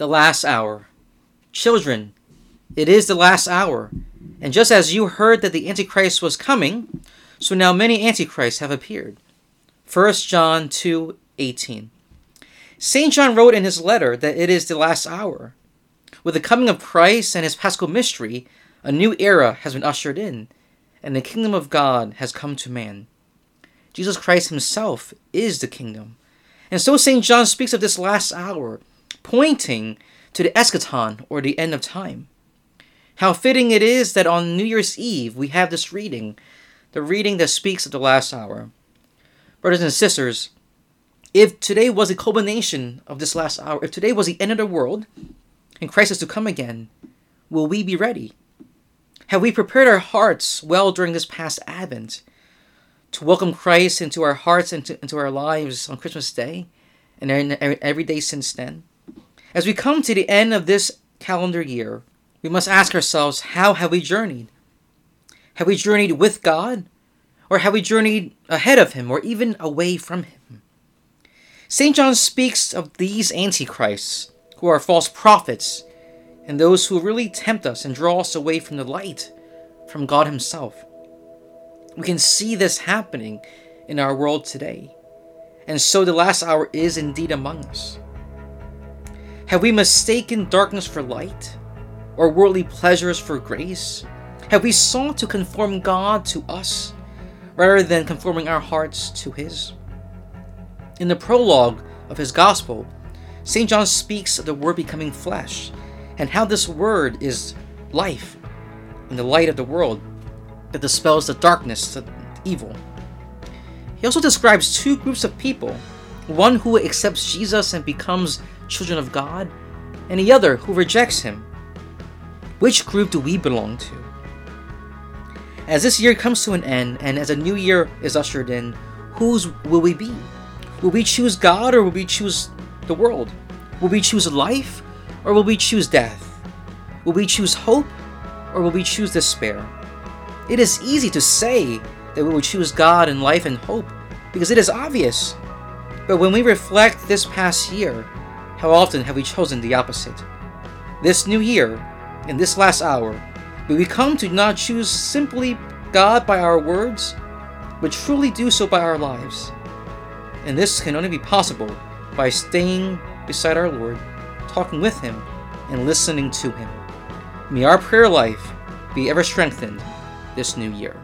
the last hour. Children, it is the last hour. And just as you heard that the Antichrist was coming, so now many Antichrists have appeared. 1 John 2 18. St. John wrote in his letter that it is the last hour. With the coming of Christ and his paschal mystery, a new era has been ushered in, and the kingdom of God has come to man. Jesus Christ himself is the kingdom. And so St. John speaks of this last hour, pointing to the eschaton or the end of time. How fitting it is that on New Year's Eve we have this reading, the reading that speaks of the last hour. Brothers and sisters, if today was the culmination of this last hour, if today was the end of the world and Christ is to come again, will we be ready? Have we prepared our hearts well during this past Advent to welcome Christ into our hearts and into, into our lives on Christmas Day and every day since then? As we come to the end of this calendar year, we must ask ourselves how have we journeyed? Have we journeyed with God? Or have we journeyed ahead of Him or even away from Him? St. John speaks of these antichrists, who are false prophets, and those who really tempt us and draw us away from the light, from God Himself. We can see this happening in our world today. And so the last hour is indeed among us. Have we mistaken darkness for light? or worldly pleasures for grace? Have we sought to conform God to us rather than conforming our hearts to His? In the prologue of his Gospel, St. John speaks of the Word becoming flesh and how this Word is life and the light of the world that dispels the darkness, the evil. He also describes two groups of people one who accepts Jesus and becomes children of God, and the other who rejects Him which group do we belong to? As this year comes to an end and as a new year is ushered in, whose will we be? Will we choose God or will we choose the world? Will we choose life or will we choose death? Will we choose hope or will we choose despair? It is easy to say that we will choose God and life and hope because it is obvious. But when we reflect this past year, how often have we chosen the opposite? This new year, in this last hour, may we come to not choose simply God by our words, but truly do so by our lives. And this can only be possible by staying beside our Lord, talking with Him, and listening to Him. May our prayer life be ever strengthened this new year.